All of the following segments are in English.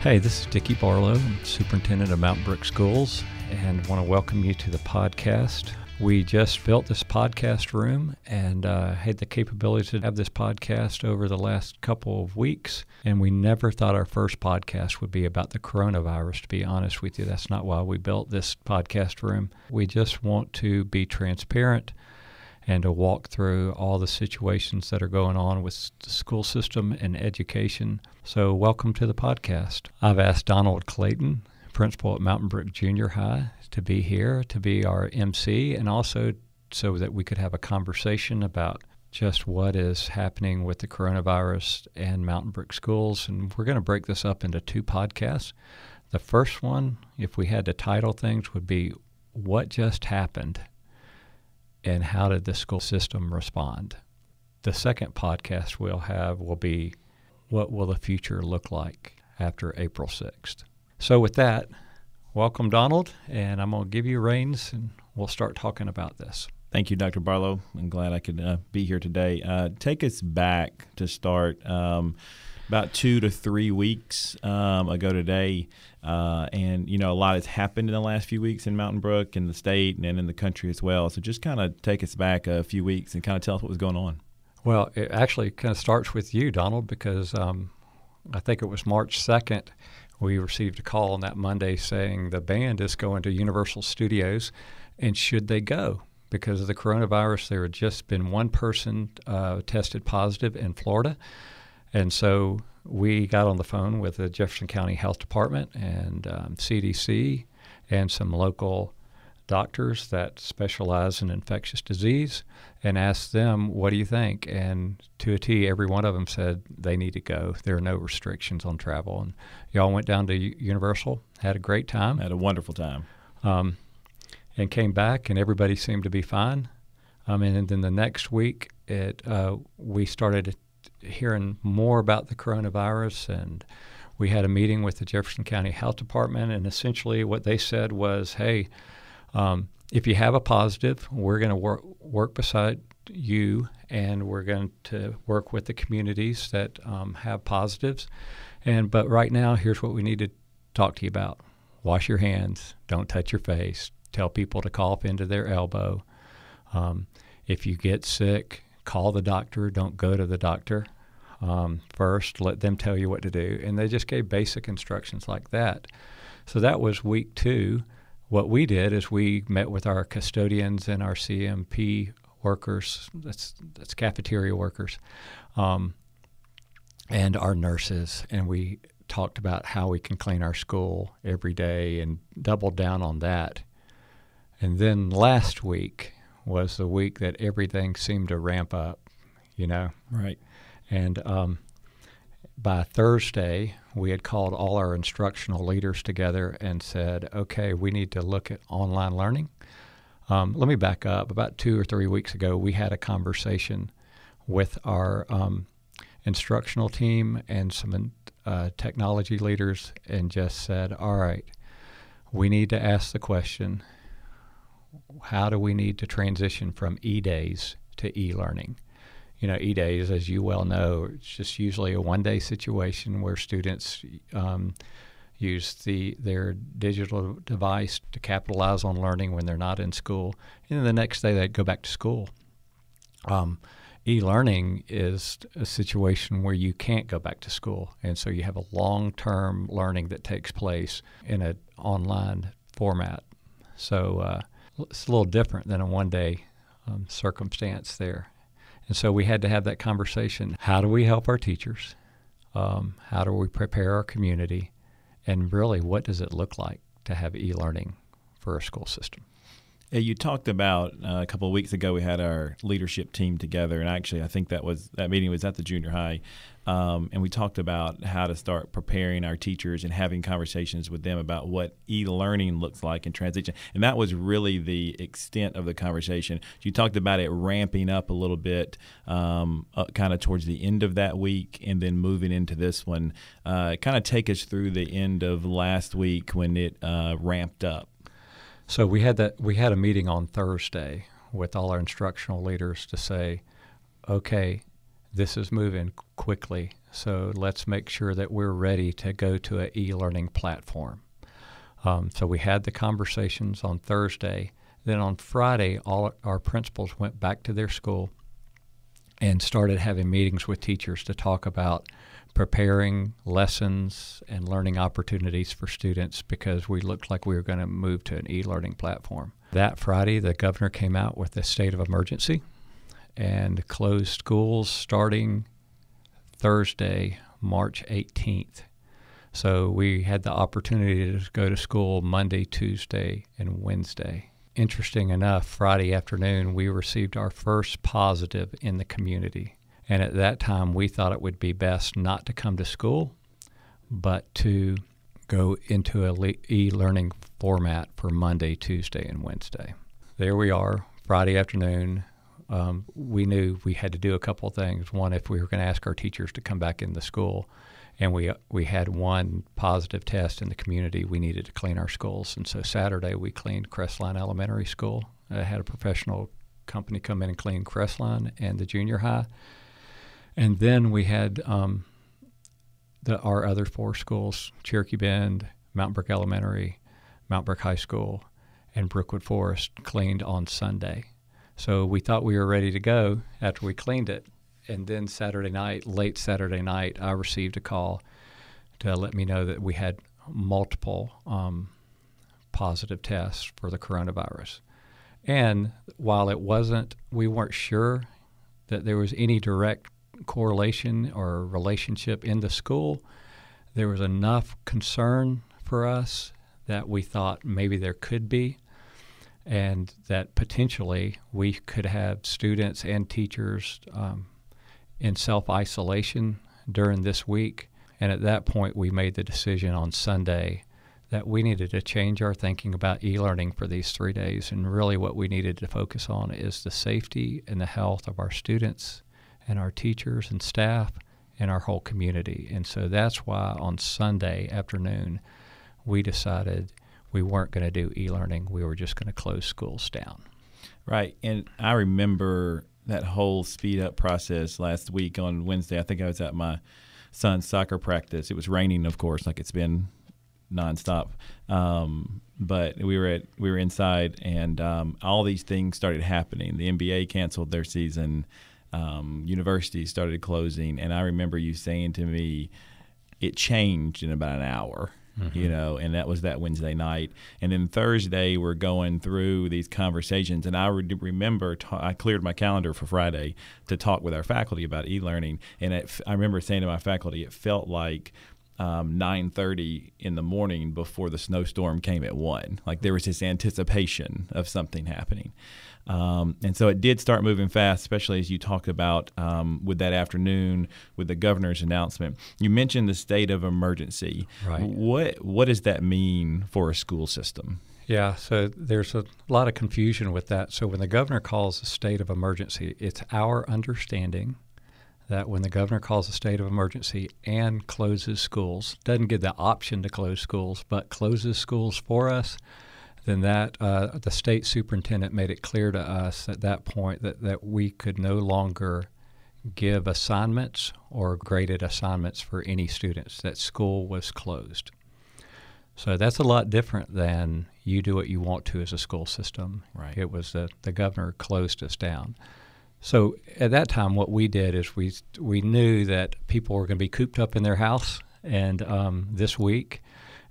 Hey, this is Dicky Barlow, I'm Superintendent of Mountain Brook Schools, and want to welcome you to the podcast. We just built this podcast room and uh, had the capability to have this podcast over the last couple of weeks. And we never thought our first podcast would be about the coronavirus, to be honest with you. That's not why we built this podcast room. We just want to be transparent and to walk through all the situations that are going on with the school system and education. So, welcome to the podcast. I've asked Donald Clayton, principal at Mountain Brook Junior High, to be here to be our MC and also so that we could have a conversation about just what is happening with the coronavirus and Mountain Brook schools. And we're going to break this up into two podcasts. The first one, if we had to title things, would be What Just Happened and How Did the School System Respond? The second podcast we'll have will be What Will the Future Look Like After April 6th? So, with that, welcome, Donald, and I'm going to give you reins and we'll start talking about this. Thank you, Dr. Barlow. I'm glad I could uh, be here today. Uh, take us back to start um, about two to three weeks um, ago today. Uh, and, you know, a lot has happened in the last few weeks in Mountain Brook, in the state, and in the country as well. So just kind of take us back a few weeks and kind of tell us what was going on. Well, it actually kind of starts with you, Donald, because um, I think it was March 2nd we received a call on that Monday saying the band is going to Universal Studios, and should they go? Because of the coronavirus, there had just been one person uh, tested positive in Florida. And so we got on the phone with the Jefferson County Health Department and um, CDC and some local doctors that specialize in infectious disease and asked them, What do you think? And to a T, every one of them said they need to go. There are no restrictions on travel. And y'all went down to Universal, had a great time. Had a wonderful time. Um, and came back, and everybody seemed to be fine. Um, and then the next week, it uh, we started hearing more about the coronavirus, and we had a meeting with the Jefferson County Health Department. And essentially, what they said was, "Hey, um, if you have a positive, we're going to work beside you, and we're going to work with the communities that um, have positives. And but right now, here's what we need to talk to you about: wash your hands, don't touch your face, tell people to cough into their elbow. Um, if you get sick, call the doctor. Don't go to the doctor um, first. Let them tell you what to do. And they just gave basic instructions like that. So that was week two what we did is we met with our custodians and our CNP workers, that's, that's cafeteria workers, um, and our nurses, and we talked about how we can clean our school every day and doubled down on that. And then last week was the week that everything seemed to ramp up, you know? Right. And um, by Thursday, we had called all our instructional leaders together and said, okay, we need to look at online learning. Um, let me back up. About two or three weeks ago, we had a conversation with our um, instructional team and some uh, technology leaders and just said, all right, we need to ask the question how do we need to transition from e days to e learning? you know, e-days, as you well know, it's just usually a one-day situation where students um, use the their digital device to capitalize on learning when they're not in school, and then the next day they go back to school. Um, e-learning is a situation where you can't go back to school, and so you have a long-term learning that takes place in an online format. So uh, it's a little different than a one-day um, circumstance there. And so we had to have that conversation. How do we help our teachers? Um, how do we prepare our community? And really, what does it look like to have e learning for a school system? You talked about uh, a couple of weeks ago. We had our leadership team together, and actually, I think that was that meeting was at the junior high, um, and we talked about how to start preparing our teachers and having conversations with them about what e-learning looks like in transition. And that was really the extent of the conversation. You talked about it ramping up a little bit, um, uh, kind of towards the end of that week, and then moving into this one. Uh, kind of take us through the end of last week when it uh, ramped up. So we had that we had a meeting on Thursday with all our instructional leaders to say, okay, this is moving quickly, so let's make sure that we're ready to go to an e-learning platform. Um, so we had the conversations on Thursday. Then on Friday, all our principals went back to their school and started having meetings with teachers to talk about preparing lessons and learning opportunities for students because we looked like we were going to move to an e-learning platform. That Friday, the governor came out with a state of emergency and closed schools starting Thursday, March 18th. So we had the opportunity to go to school Monday, Tuesday, and Wednesday. Interesting enough, Friday afternoon, we received our first positive in the community. And at that time, we thought it would be best not to come to school, but to go into a e learning format for Monday, Tuesday, and Wednesday. There we are, Friday afternoon um, we knew we had to do a couple of things. One, if we were going to ask our teachers to come back in the school, and we we had one positive test in the community, we needed to clean our schools. And so Saturday we cleaned Crestline Elementary School. I had a professional company come in and clean Crestline and the junior high. And then we had um, the, our other four schools: Cherokee Bend, Mountain Brook Elementary, Mountain Brook High School, and Brookwood Forest cleaned on Sunday. So we thought we were ready to go after we cleaned it. And then Saturday night, late Saturday night, I received a call to let me know that we had multiple um, positive tests for the coronavirus. And while it wasn't, we weren't sure that there was any direct correlation or relationship in the school, there was enough concern for us that we thought maybe there could be and that potentially we could have students and teachers um, in self isolation during this week. And at that point, we made the decision on Sunday that we needed to change our thinking about e learning for these three days. And really, what we needed to focus on is the safety and the health of our students and our teachers and staff and our whole community. And so that's why on Sunday afternoon, we decided we weren't going to do e-learning. We were just going to close schools down. Right, and I remember that whole speed up process last week on Wednesday. I think I was at my son's soccer practice. It was raining, of course, like it's been nonstop. Um, but we were at we were inside, and um, all these things started happening. The NBA canceled their season. Um, universities started closing, and I remember you saying to me, "It changed in about an hour." Mm-hmm. you know, and that was that Wednesday night. And then Thursday, we're going through these conversations, and I re- remember ta- I cleared my calendar for Friday to talk with our faculty about e-learning, and it, I remember saying to my faculty, it felt like um, 9:30 in the morning before the snowstorm came at one. Like there was this anticipation of something happening. Um, and so it did start moving fast, especially as you talked about um, with that afternoon with the governor's announcement. You mentioned the state of emergency. Right. What what does that mean for a school system? Yeah, so there's a lot of confusion with that. So when the governor calls a state of emergency, it's our understanding that when the governor calls a state of emergency and closes schools, doesn't give the option to close schools, but closes schools for us, then that uh, the state superintendent made it clear to us at that point that, that we could no longer give assignments or graded assignments for any students, that school was closed. So that's a lot different than you do what you want to as a school system. Right. It was that the governor closed us down. So at that time, what we did is we we knew that people were going to be cooped up in their house, and um, this week,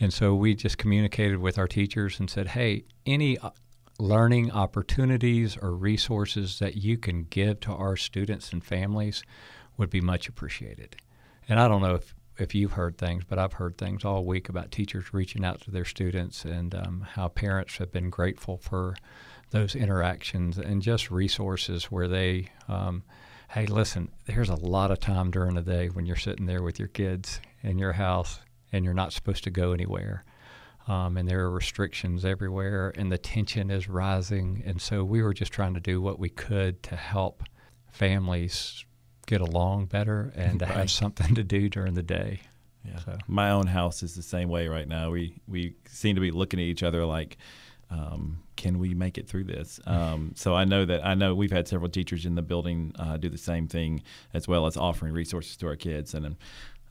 and so we just communicated with our teachers and said, hey, any uh, learning opportunities or resources that you can give to our students and families would be much appreciated. And I don't know if, if you've heard things, but I've heard things all week about teachers reaching out to their students and um, how parents have been grateful for those interactions and just resources where they, um, hey, listen, there's a lot of time during the day when you're sitting there with your kids in your house and you're not supposed to go anywhere. Um, and there are restrictions everywhere, and the tension is rising. And so we were just trying to do what we could to help families get along better and to right. have something to do during the day. Yeah. So. My own house is the same way right now. We we seem to be looking at each other like, um, can we make it through this? Um, so I know that I know we've had several teachers in the building uh, do the same thing as well as offering resources to our kids, and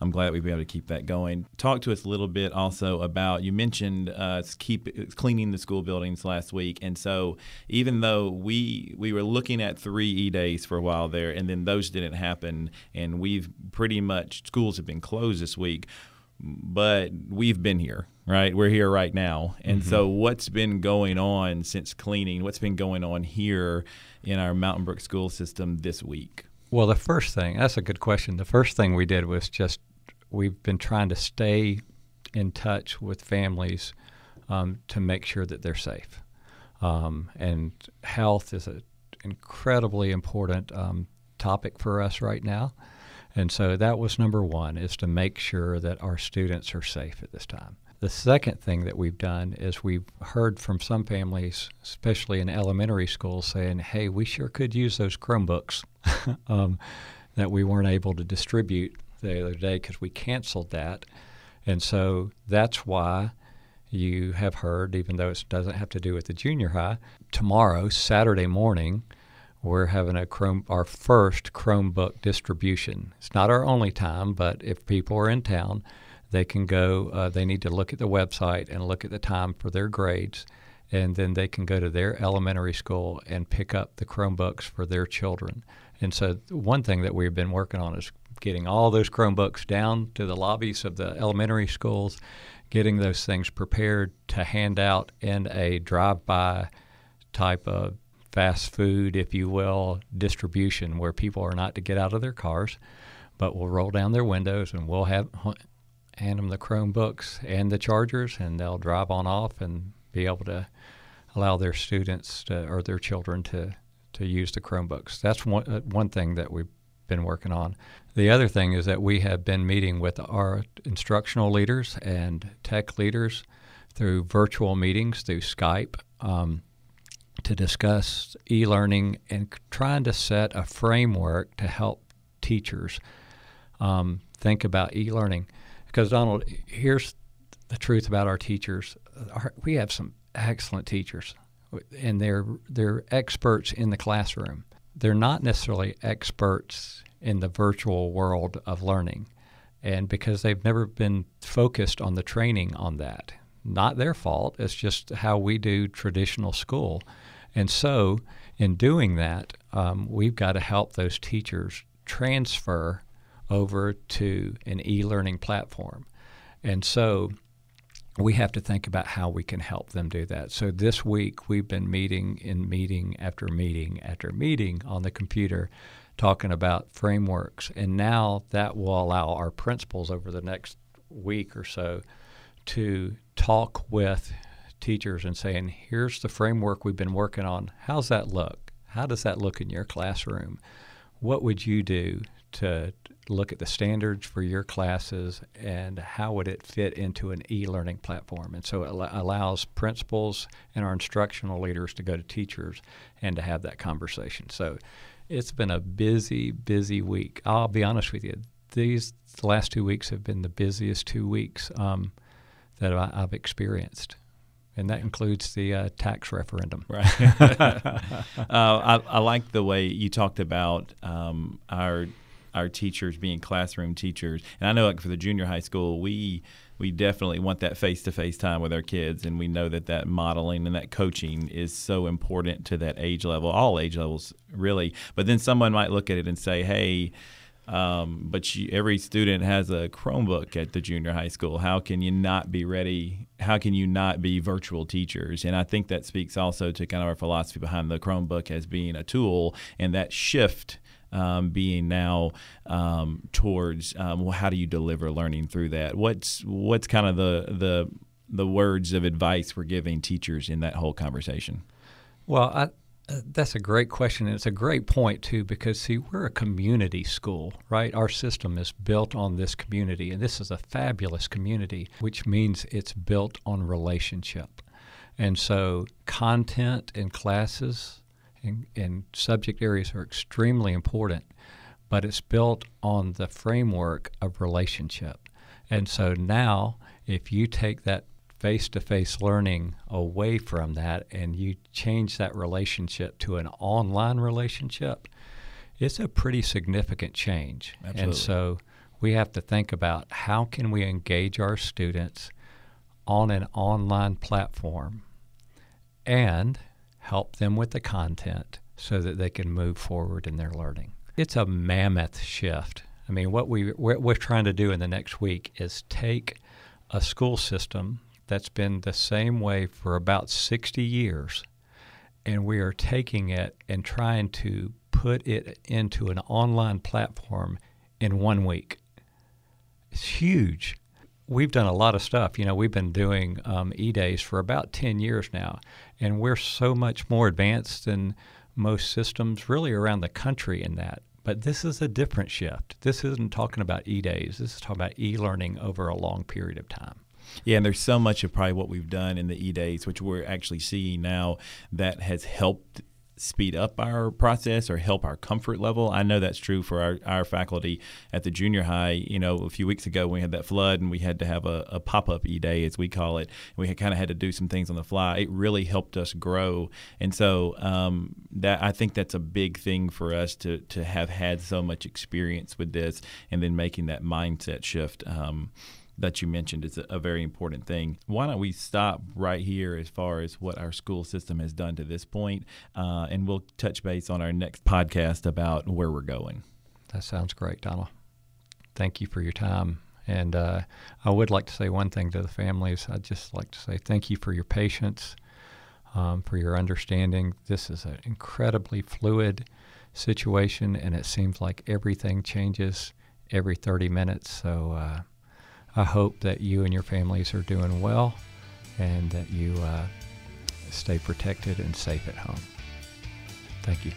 I'm glad we've been able to keep that going. Talk to us a little bit also about you mentioned uh, keep cleaning the school buildings last week, and so even though we we were looking at three e days for a while there, and then those didn't happen, and we've pretty much schools have been closed this week, but we've been here right? We're here right now. And mm-hmm. so, what's been going on since cleaning? What's been going on here in our Mountain Brook school system this week? Well, the first thing, that's a good question. The first thing we did was just we've been trying to stay in touch with families um, to make sure that they're safe. Um, and health is an incredibly important um, topic for us right now. And so that was number one, is to make sure that our students are safe at this time. The second thing that we've done is we've heard from some families, especially in elementary schools, saying, hey, we sure could use those Chromebooks um, that we weren't able to distribute the other day because we canceled that. And so that's why you have heard, even though it doesn't have to do with the junior high, tomorrow, Saturday morning, we're having a Chrome, our first Chromebook distribution. It's not our only time, but if people are in town, they can go. Uh, they need to look at the website and look at the time for their grades, and then they can go to their elementary school and pick up the Chromebooks for their children. And so, one thing that we've been working on is getting all those Chromebooks down to the lobbies of the elementary schools, getting those things prepared to hand out in a drive by type of fast food, if you will, distribution where people are not to get out of their cars, but will roll down their windows and we'll have hand them the Chromebooks and the chargers, and they'll drive on off and be able to allow their students to, or their children to to use the Chromebooks. That's one uh, one thing that we've been working on. The other thing is that we have been meeting with our instructional leaders and tech leaders through virtual meetings through Skype um, to discuss e-learning and trying to set a framework to help teachers um, think about e-learning. Because Donald, here's the truth about our teachers: our, we have some excellent teachers, and they're they're experts in the classroom they're not necessarily experts in the virtual world of learning. And because they've never been focused on the training on that. Not their fault, it's just how we do traditional school. And so, in doing that, um, we've got to help those teachers transfer over to an e learning platform. And so, we have to think about how we can help them do that. So this week we've been meeting in meeting after meeting after meeting on the computer talking about frameworks. And now that will allow our principals over the next week or so to talk with teachers and saying here's the framework we've been working on. How's that look? How does that look in your classroom? What would you do to look at the standards for your classes and how would it fit into an e-learning platform. And so it allows principals and our instructional leaders to go to teachers and to have that conversation. So it's been a busy, busy week. I'll be honest with you. These the last two weeks have been the busiest two weeks um, that I, have experienced and that includes the uh, tax referendum. Right. uh, I, I, like the way you talked about um, our our teachers being classroom teachers. And I know like for the junior high school, we we definitely want that face to face time with our kids, and we know that that modeling and that coaching is so important to that age level, all age levels really. But then someone might look at it and say, hey. Um, but you, every student has a Chromebook at the junior high school. How can you not be ready? How can you not be virtual teachers? And I think that speaks also to kind of our philosophy behind the Chromebook as being a tool and that shift um, being now um, towards um, well, how do you deliver learning through that? What's what's kind of the the the words of advice we're giving teachers in that whole conversation? Well, I, uh, that's a great question, and it's a great point too. Because see, we're a community school, right? Our system is built on this community, and this is a fabulous community, which means it's built on relationship. And so, content and classes and, and subject areas are extremely important, but it's built on the framework of relationship. And so now, if you take that face to face learning away from that and you change that relationship to an online relationship, it's a pretty significant change. Absolutely. And so we have to think about how can we engage our students on an online platform and help them with the content so that they can move forward in their learning. It's a mammoth shift. I mean, what we we're trying to do in the next week is take a school system that's been the same way for about 60 years. And we are taking it and trying to put it into an online platform in one week. It's huge. We've done a lot of stuff. You know, we've been doing um, e days for about 10 years now, and we're so much more advanced than most systems really around the country in that. But this is a different shift. This isn't talking about e days, this is talking about e learning over a long period of time. Yeah, and there's so much of probably what we've done in the e days, which we're actually seeing now, that has helped speed up our process or help our comfort level. I know that's true for our, our faculty at the junior high. You know, a few weeks ago we had that flood and we had to have a, a pop up e day, as we call it. We kind of had to do some things on the fly. It really helped us grow. And so um, that I think that's a big thing for us to, to have had so much experience with this and then making that mindset shift. Um, that you mentioned is a, very important thing. Why don't we stop right here as far as what our school system has done to this point, uh, and we'll touch base on our next podcast about where we're going. That sounds great, Donald. Thank you for your time. And uh, I would like to say one thing to the families. I'd just like to say thank you for your patience, um, for your understanding. This is an incredibly fluid situation, and it seems like everything changes every 30 minutes. So uh, I hope that you and your families are doing well and that you uh, stay protected and safe at home. Thank you.